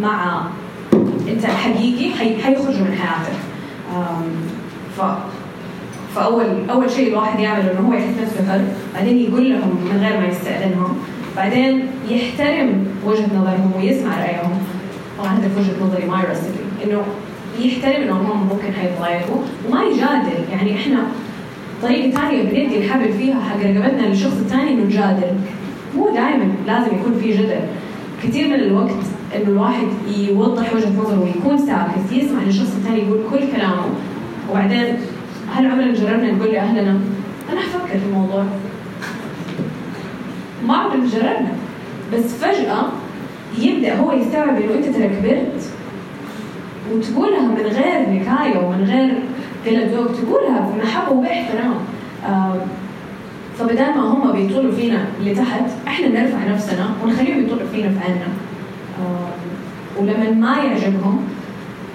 مع انت حقيقي حي... حيخرجوا من حياتك. ف فاول أول شيء الواحد يعمله إنه هو يحس نفسه حر بعدين يقول لهم من غير ما يستأذنهم بعدين يحترم وجهة نظرهم ويسمع رأيهم. طبعا هذا في وجهة نظري ما ريسبي إنه يحترم انهم هم ممكن حيتضايقوا وما يجادل. يعني إحنا طريقة ثانية بندي الحبل فيها حق رقبتنا للشخص الثاني إنه نجادل. مو دائما لازم يكون في جدل. كثير من الوقت إنه الواحد يوضح وجهة نظره ويكون ساكت يسمع للشخص الثاني يقول كل كلامه. وبعدين هل عمرنا جربنا نقول لأهلنا أنا حفكر في الموضوع؟ ما عمرنا جربنا. بس فجأة يبدأ هو يستوعب إنه أنت ترى كبرت. وتقولها من غير نكاية ومن غير قلة ذوق تقولها بمحبه وباحترام. آه، فبدل ما هم بيطولوا فينا لتحت إحنا نرفع نفسنا ونخليهم يطولوا فينا في عنا آه، ولما ما يعجبهم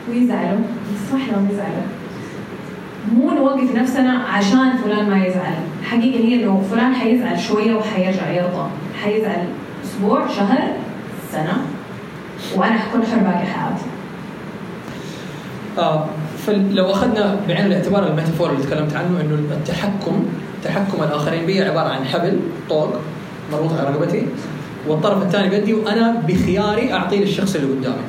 ويزعلوا نسمح لهم يزعلوا مو نوقف نفسنا عشان فلان ما يزعل. الحقيقة هي إنه فلان حيزعل شوية وحيرجع يرضى. حيزعل أسبوع شهر سنة. وأنا حكون حر باقي حياتي. آه فلو أخذنا بعين الاعتبار ال metaphor اللي تكلمت عنه إنه التحكم تحكم الآخرين بي عبارة عن حبل طوق مربوط على رقبتي. والطرف الثاني بيدي وأنا بخياري اعطيه للشخص اللي قدامي.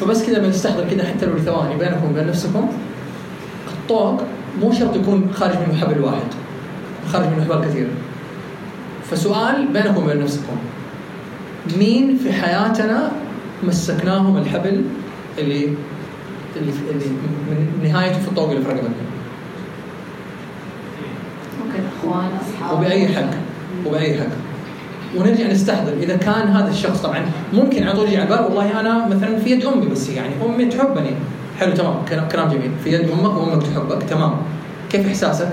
فبس كذا بنستحضر كذا حتى لو لثواني بينكم وبين نفسكم. الطوق مو شرط يكون خارج منه حبل واحد خارج منه حبال كثير. فسؤال بينكم وبين نفسكم. مين في حياتنا مسكناهم الحبل اللي اللي, اللي من نهايته في الطوق اللي في رقبتنا؟ ممكن أخوان أصحاب. وبأي حق وبأي حق. ونرجع نستحضر. إذا كان هذا الشخص طبعا ممكن على طول يجي على البال والله أنا مثلا في يد أمي بس يعني أمي تحبني. حلو تمام. كلام جميل. في يد أمك وأمك تحبك. تمام. كيف إحساسك؟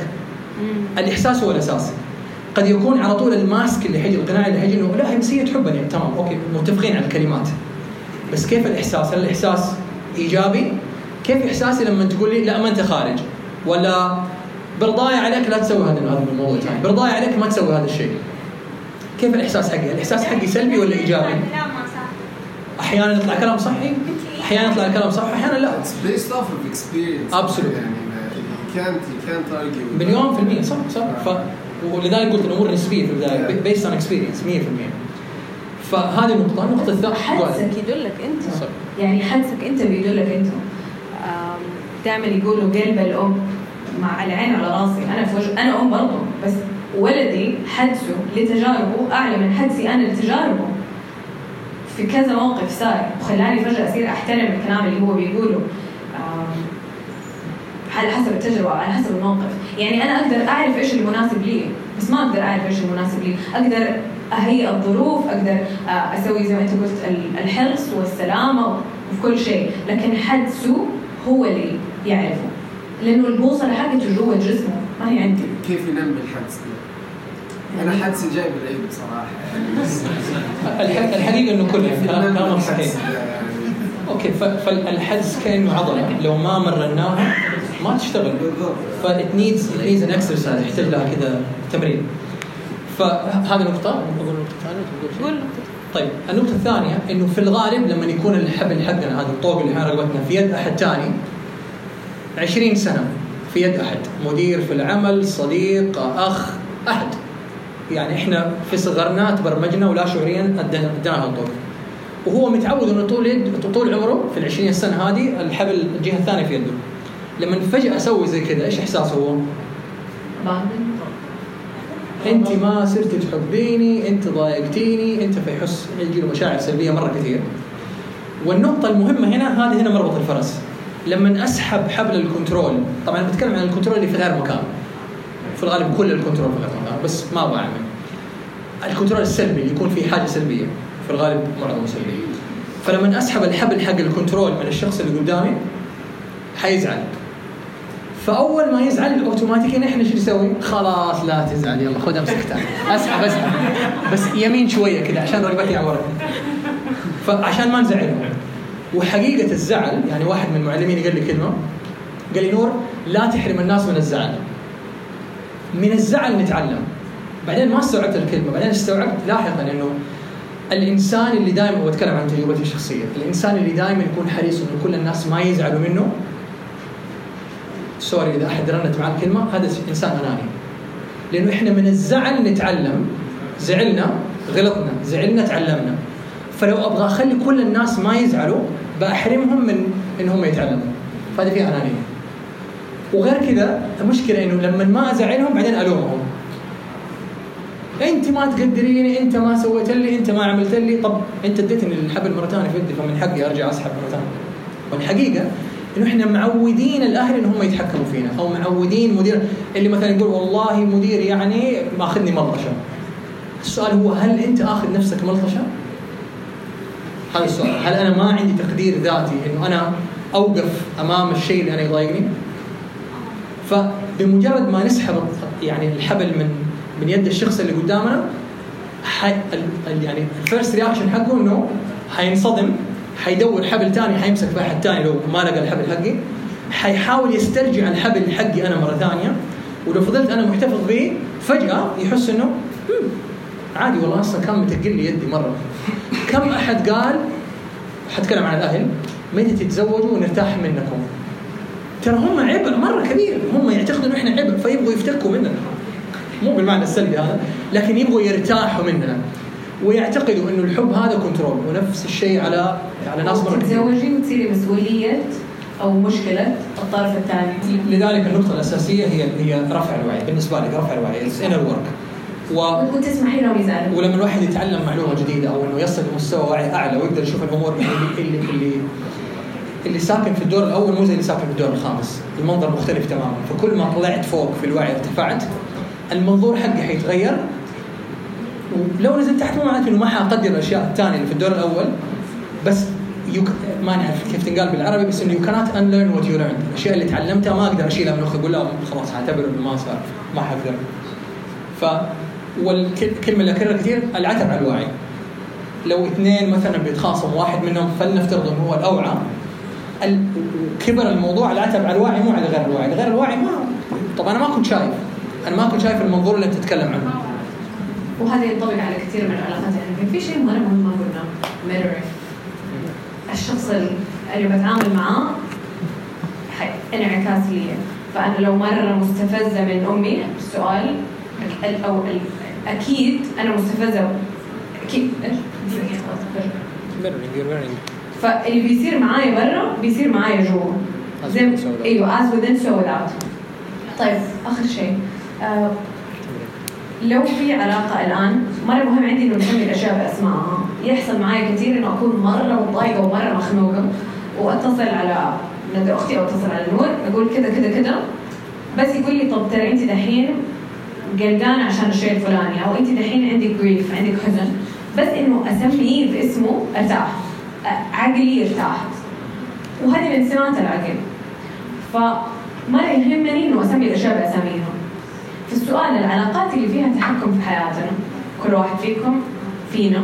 الإحساس هو الأساس. قد يكون على طول ال mask اللي حيجي القناع اللي حيجي إنه لا هي بس هي تحبني. تمام okay. متفقين على الكلمات. بس كيف الإحساس؟ هل الإحساس إيجابي؟ كيف إحساسي لما تقول لي لا ما أنت خارج؟ ولا برضاي عليك لا تسوي هذا هذا الموضوع ثاني، برضاي عليك ما تسوي هذا الشيء. كيف الإحساس حقي؟ الإحساس حقي سلبي ولا إيجابي؟ لا ما صح أحيانا يطلع كلام صحي أحيانا يطلع الكلام صح أحيانا لا It's based off of experience. Absolutely. يعني ما- you can't you can't argue. with مليون في المية صح صح ف... ولذلك قلت الأمور نسبية في البداية. based on experience 100% فهذه نقطة، النقطه الثانية حدسك يدلك أنت صح. يعني حدسك أنت بيدلك أنت دائما يقولوا قلب الأم مع العين على راسي أنا في وجه أنا أم برضه بس ولدي حدسه لتجاربه أعلى من حدسي أنا لتجاربه. في كذا موقف صار وخلاني فجأة أصير أحترم الكلام اللي هو بيقوله. على حسب التجربة على حسب الموقف. يعني أنا أقدر أعرف إيش المناسب لي بس ما أقدر أعرف إيش المناسب لي. أقدر أهيئ الظروف أقدر آه، أسوي زي ما أنت قلت ال- الحرص والسلامة وفي كل شيء. لكن حدسه هو اللي يعرفه. لأنه البوصلة حقته جوا جسمه ما هي عندي. كيف ينمي الحدس؟ أنا حدسي جاي من العيد بصراحة. يعني. الحقيقة إنه كله. كيف كلام ننمي كلامك الحدس صحيح يعني okay. فالحدس كانه عضلة. لو ما مرناها ما تشتغل. ف it needs it needs an exercise يحتاج لها كذا تمرين. فهذه نقطة. ثانية تقول شيء؟ قول طيب النقطة الثانية إنه في الغالب لما يكون الحبل حقنا هذا الطوق اللي إحنا رقبتنا في يد أحد ثاني 20 سنة في يد أحد. مدير في العمل صديق أخ أحد. يعني إحنا في صغرنا تبرمجنا ولا شعوريا هذا الطوق وهو متعود إنه طول طول عمره في ال 20 سنة هذه الحبل الجهة الثانية في يده. لما فجأة أسوي زي كذا إيش احساسه هو؟ أنت ما صرتي تحبيني أنت ضايقتيني أنت فيحس يجي له مشاعر سلبية مرة كثير. والنقطة المهمة هنا هذه هنا مربط الفرس. لما أسحب حبل ال control طبعا أنا بتكلم عن ال control اللي في غير مكان. في الغالب كل ال control في غير مكان بس ما أبغى أعمل. ال control السلبي يكون فيه حاجة سلبية. في الغالب معظمه سلبي. فلما أسحب الحبل حق ال control من الشخص اللي قدامي حيزعل. فأول ما يزعل اوتوماتيكيا إحنا إيش نسوي؟ خلاص لا تزعل يلا خذ ثاني أسحب أسحب. بس يمين شوية كذا عشان رقبتي عورت فعشان ما نزعلهم وحقيقة الزعل يعني واحد من المعلمين قال لي كلمة. قال لي نور لا تحرم الناس من الزعل. من الزعل نتعلم. بعدين ما استوعبت الكلمة بعدين استوعبت لاحقا إنه الإنسان اللي دائما بتكلم عن تجربتي الشخصية، الإنسان اللي دائما يكون حريص إنه كل الناس ما يزعلوا منه سوري إذا أحد رنت معاه كلمه هذا إنسان أناني. لأنه إحنا من الزعل نتعلم زعلنا غلطنا زعلنا تعلمنا. فلو أبغى أخلي كل الناس ما يزعلوا بحرمهم من إنهم يتعلموا. فهذه فيها أنانية. وغير كذا المشكلة إنه لما ما أزعلهم بعدين ألومهم. أنت ما تقدريني أنت ما سويت لي أنت ما عملت لي طب أنت اديتني الحبل مرة ثانية في يدي فمن حقي أرجع أسحب مرة ثانية والحقيقة إنه إحنا معودين الأهل ان هم يتحكموا فينا أو معودين مدير اللي مثلا يقول والله مدير يعني ماخذني ملطشة السؤال هو هل أنت آخذ نفسك ملطشة؟ هذا السؤال هل أنا ما عندي تقدير ذاتي إنه أنا أوقف أمام الشيء اللي أنا يضايقني؟ فبمجرد ما نسحب يعني الحبل من من يد الشخص اللي قدامنا حي يعني ال first reaction حقه إنه حينصدم حيدور حبل ثاني حيمسك في أحد ثاني لو ما لقى الحبل حقي. حيحاول يسترجع الحبل حقي أنا مرة ثانية. ولو فضلت أنا محتفظ به فجأة يحس إنه "هم، عادي والله أصلا كان متقل لي يدي مرة. كم أحد قال حتكلم عن الأهل متى تتزوجوا ونرتاح منكم؟ ترى هم عبء مرة كبير هم يعتقدوا إنه إحنا عبء فيبغوا يفتكوا مننا. مو بالمعنى السلبي هذا لكن يبغوا يرتاحوا مننا ويعتقدوا إنه الحب هذا كنترول ونفس الشيء على على ناس مره تتزوجي وتصيري مسؤولية أو مشكلة الطرف الثاني. لذلك النقطة الأساسية هي هي رفع الوعي بالنسبة لك رفع الوعي inner work. و وتسمحي لهم يزعلوا. ولما الواحد يتعلم معلومة جديدة أو إنه يصل لمستوى وعي أعلى ويقدر يشوف الأمور من اللي اللي اللي, اللي ساكن في الدور الأول مو زي اللي ساكن في الدور الخامس. المنظر مختلف تماما. فكل ما طلعت فوق في الوعي ارتفعت المنظور حقي حيتغير. ولو نزلت تحت مو معناته إنه ما حاقدر الأشياء الثانية اللي في الدور الأول بس يو ما نعرف كيف تنقال بالعربي بس إنه يو كانت unlearn what you learned. الاشياء اللي تعلمتها ما أقدر أشيلها من مخي أقول لا خلاص حاعتبر إنه ما صار ما حقدر. ف والكلمة اللي أكررها كثير العتب على الوعي. لو اثنين مثلا بيتخاصموا واحد منهم فلنفترض إنه هو الأوعى. ال- كبر الموضوع العتب على الواعي مو على غير الواعي، غير الواعي ما طب أنا ما كنت شايف. أنا ما كنت شايف المنظور اللي أنت تتكلم عنه. وهذا ينطبق على كثير من العلاقات يعني في شيء مره مهم ما قلناه mirroring الشخص اللي بتعامل معاه حي- انعكاس لي فأنا لو مرة مستفزة من أمي السؤال ال- أو ال- أكيد أنا مستفزة. أكيد. فاللي بيصير معايا برا بيصير معايا جوا. زي. أيوه as within so without. طيب آخر شيء. آه لو في علاقة الآن مرة مهم عندي إنه نسمي الأشياء بأسمائها، يحصل معي كثير إنه أكون مرة متضايقة ومرة مخنوقة. وأتصل على ندى أختي أو أتصل على نور أقول كذا كذا كذا. بس يقول لي طب ترى أنت دحين قلقانة عشان الشيء الفلاني أو أنت دحين عندك جريف عندك حزن. بس إنه أسميه باسمه أرتاح. أ- عقلي يرتاح. وهذه من سمات العقل. فمرة يهمني إنه أسمي الأشياء بأساميها. في السؤال العلاقات اللي فيها تحكم في حياتنا كل واحد فيكم فينا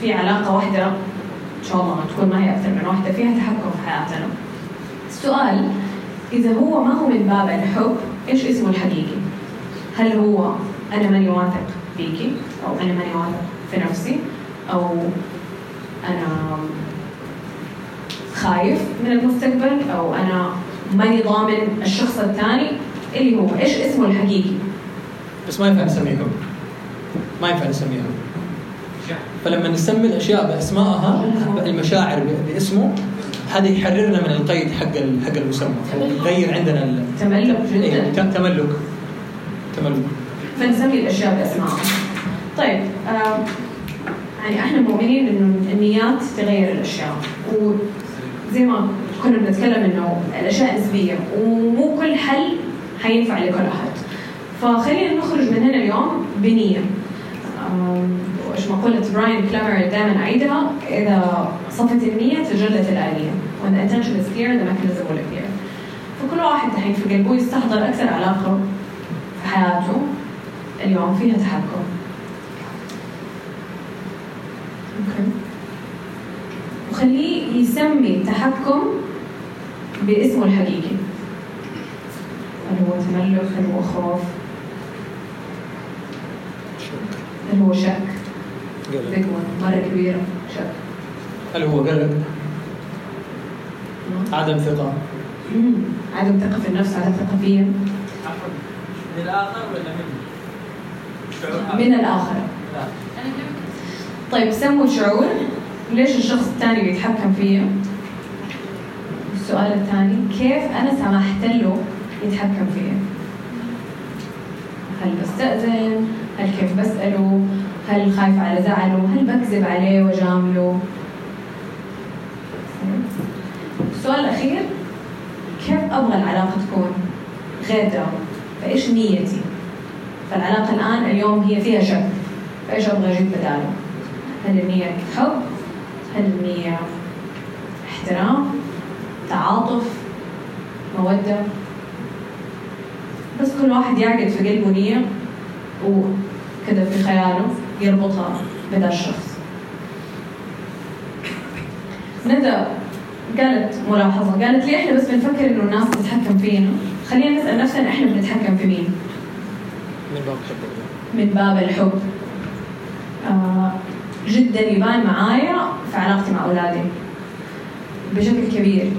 في علاقة واحدة إن شاء الله تكون ما هي أكثر من واحدة فيها تحكم في حياتنا السؤال إذا هو ما هو من باب الحب إيش اسمه الحقيقي؟ هل هو أنا ماني واثق فيكي أو أنا ماني واثق في نفسي أو أنا خايف من المستقبل أو أنا ماني ضامن الشخص الثاني اللي هو إيش اسمه الحقيقي؟ بس ما ينفع نسميهم ما ينفع نسميهم. فلما نسمي الأشياء بأسمائها المشاعر باسمه هذا يحررنا من القيد حق حق المسمى. يغير عندنا ال- تملك إيه، جدا ت- تملك. تملك. فنسمي الأشياء بأسمائها. طيب آه يعني إحنا مؤمنين إنه النيات تغير الأشياء. وزي ما كنا بنتكلم إنه الأشياء نسبية ومو كل حل حينفع لكل أحد. فخلينا نخرج من هنا اليوم بنية. آم، وإيش مقولة براين كلامر دائما أعيدها إذا صفت النية تجلت الآلية. When the intention is clear the mechanism will appear. فكل واحد الحين في قلبه يستحضر أكثر علاقة في حياته اليوم فيها تحكم أوكي وخليه يسمي التحكم باسمه الحقيقي هل هو تملك هل هو خوف هل هو شك. one مرة كبيرة شك. هل هو قلق؟ عدم ثقة. مم. عدم ثقة في النفس عدم ثقة فيا. عفوا. من الآخر ولا من؟ من الآخر. لا طيب سموا شعور. ليش الشخص الثاني بيتحكم فيا؟ السؤال الثاني كيف أنا سمحت له يتحكم فيا؟ هل بستأذن؟ هل كيف بسأله هل خايف على زعله هل بكذب عليه وجامله السؤال الأخير كيف أبغى العلاقة تكون غير ده فإيش نيتي؟ فالعلاقة الآن اليوم هي فيها شك. فإيش أبغى أجيب بداله؟ هل النية حب؟ هل النية احترام؟ تعاطف؟ مودة؟ بس كل واحد يعقد في قلبه نية وكذا في خياله يربطها بدا الشخص. ندى قالت ملاحظة؟ قالت لي إحنا بس بنفكر إنه الناس تتحكم فينا. خلينا نسأل نفسنا إحنا بنتحكم في مين؟ من باب حب من باب الحب. آه جدا يبان معايا في علاقتي مع أولادي بشكل كبير.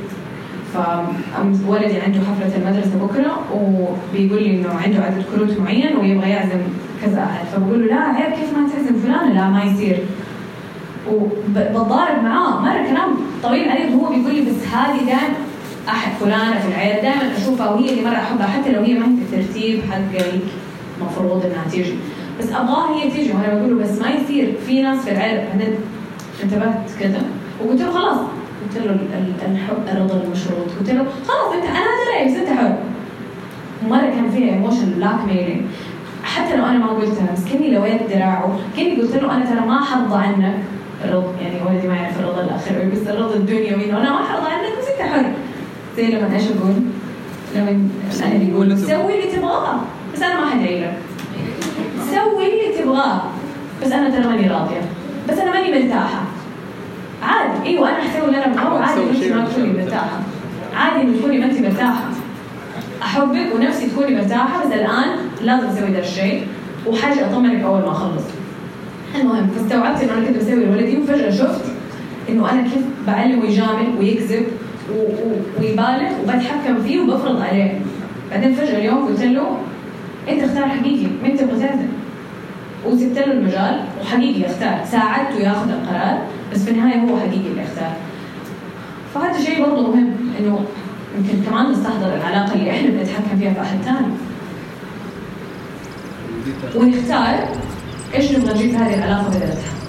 فولدي عنده حفلة المدرسة بكرة وبيقول لي إنه عنده عدد كروت معين ويبغى يعزم كذا. أحد فبقول له لا عيب كيف ما تعزم فلانة لا ما يصير. وبتضارب معاه. مرة كلام طويل عليه وهو بيقول لي بس هذه دائما أحد فلانة في العيلة. دائما أشوفها وهي اللي مرة أحبها حتى لو هي ما هي في الترتيب حق المفروض إنها تيجي. بس أبغاها هي تيجي. وأنا بقول له بس ما يصير. في ناس في العيلة بعدين انتبهت كذا وقلت له خلاص. قلت له ال- ال- الحب الرضا المشروط. قلت له خلاص أنت أنا هذا بس أنت حر. مرة كان فيها emotional blackmailing حتى لو أنا ما قلتها بس كأني لويت ذراعه كأني قلت له أنا ترى ما حرضى عنك. الرضا يعني ولدي ما يعرف الرضا الاخروي بس الرضا الدنيوي انه أنا ما حرضى عنك بس انت حر. زي لما إيش أقول؟ لما الاهل يقولوا سوي اللي تبغاه بس أنا ما حدعي لك سوي اللي تبغاه بس أنا ترى ماني راضية. بس أنا ماني مرتاحة. عادي. إيوه أنا حسوي اللي أنا عادي انت ما تكوني. مرتاحة. عادي ان تكوني ما انت مرتاحة. أحبك ونفسي تكوني مرتاحة بس الآن لازم أسوي ذا الشيء وحاجة أطمنك أول ما أخلص. المهم فاستوعبت إنه أنا كنت بسوي لولدي وفجأة شفت إنه أنا كيف بعلمه يجامل ويكذب ويبالغ وبتحكم فيه وبفرض عليه. بعدين فجأة اليوم قلت له أنت اختار حقيقي مين تبغى تعزم وسبت له المجال وحقيقي يختار ساعدته ياخذ القرار بس في النهاية هو حقيقي اللي اختار. فهذا شيء برضه مهم إنه يمكن كمان نستحضر العلاقة اللي إحنا بنتحكم فيها في أحد ثاني ونختار إيش نبغى نجيب هذه العلاقة بدلتها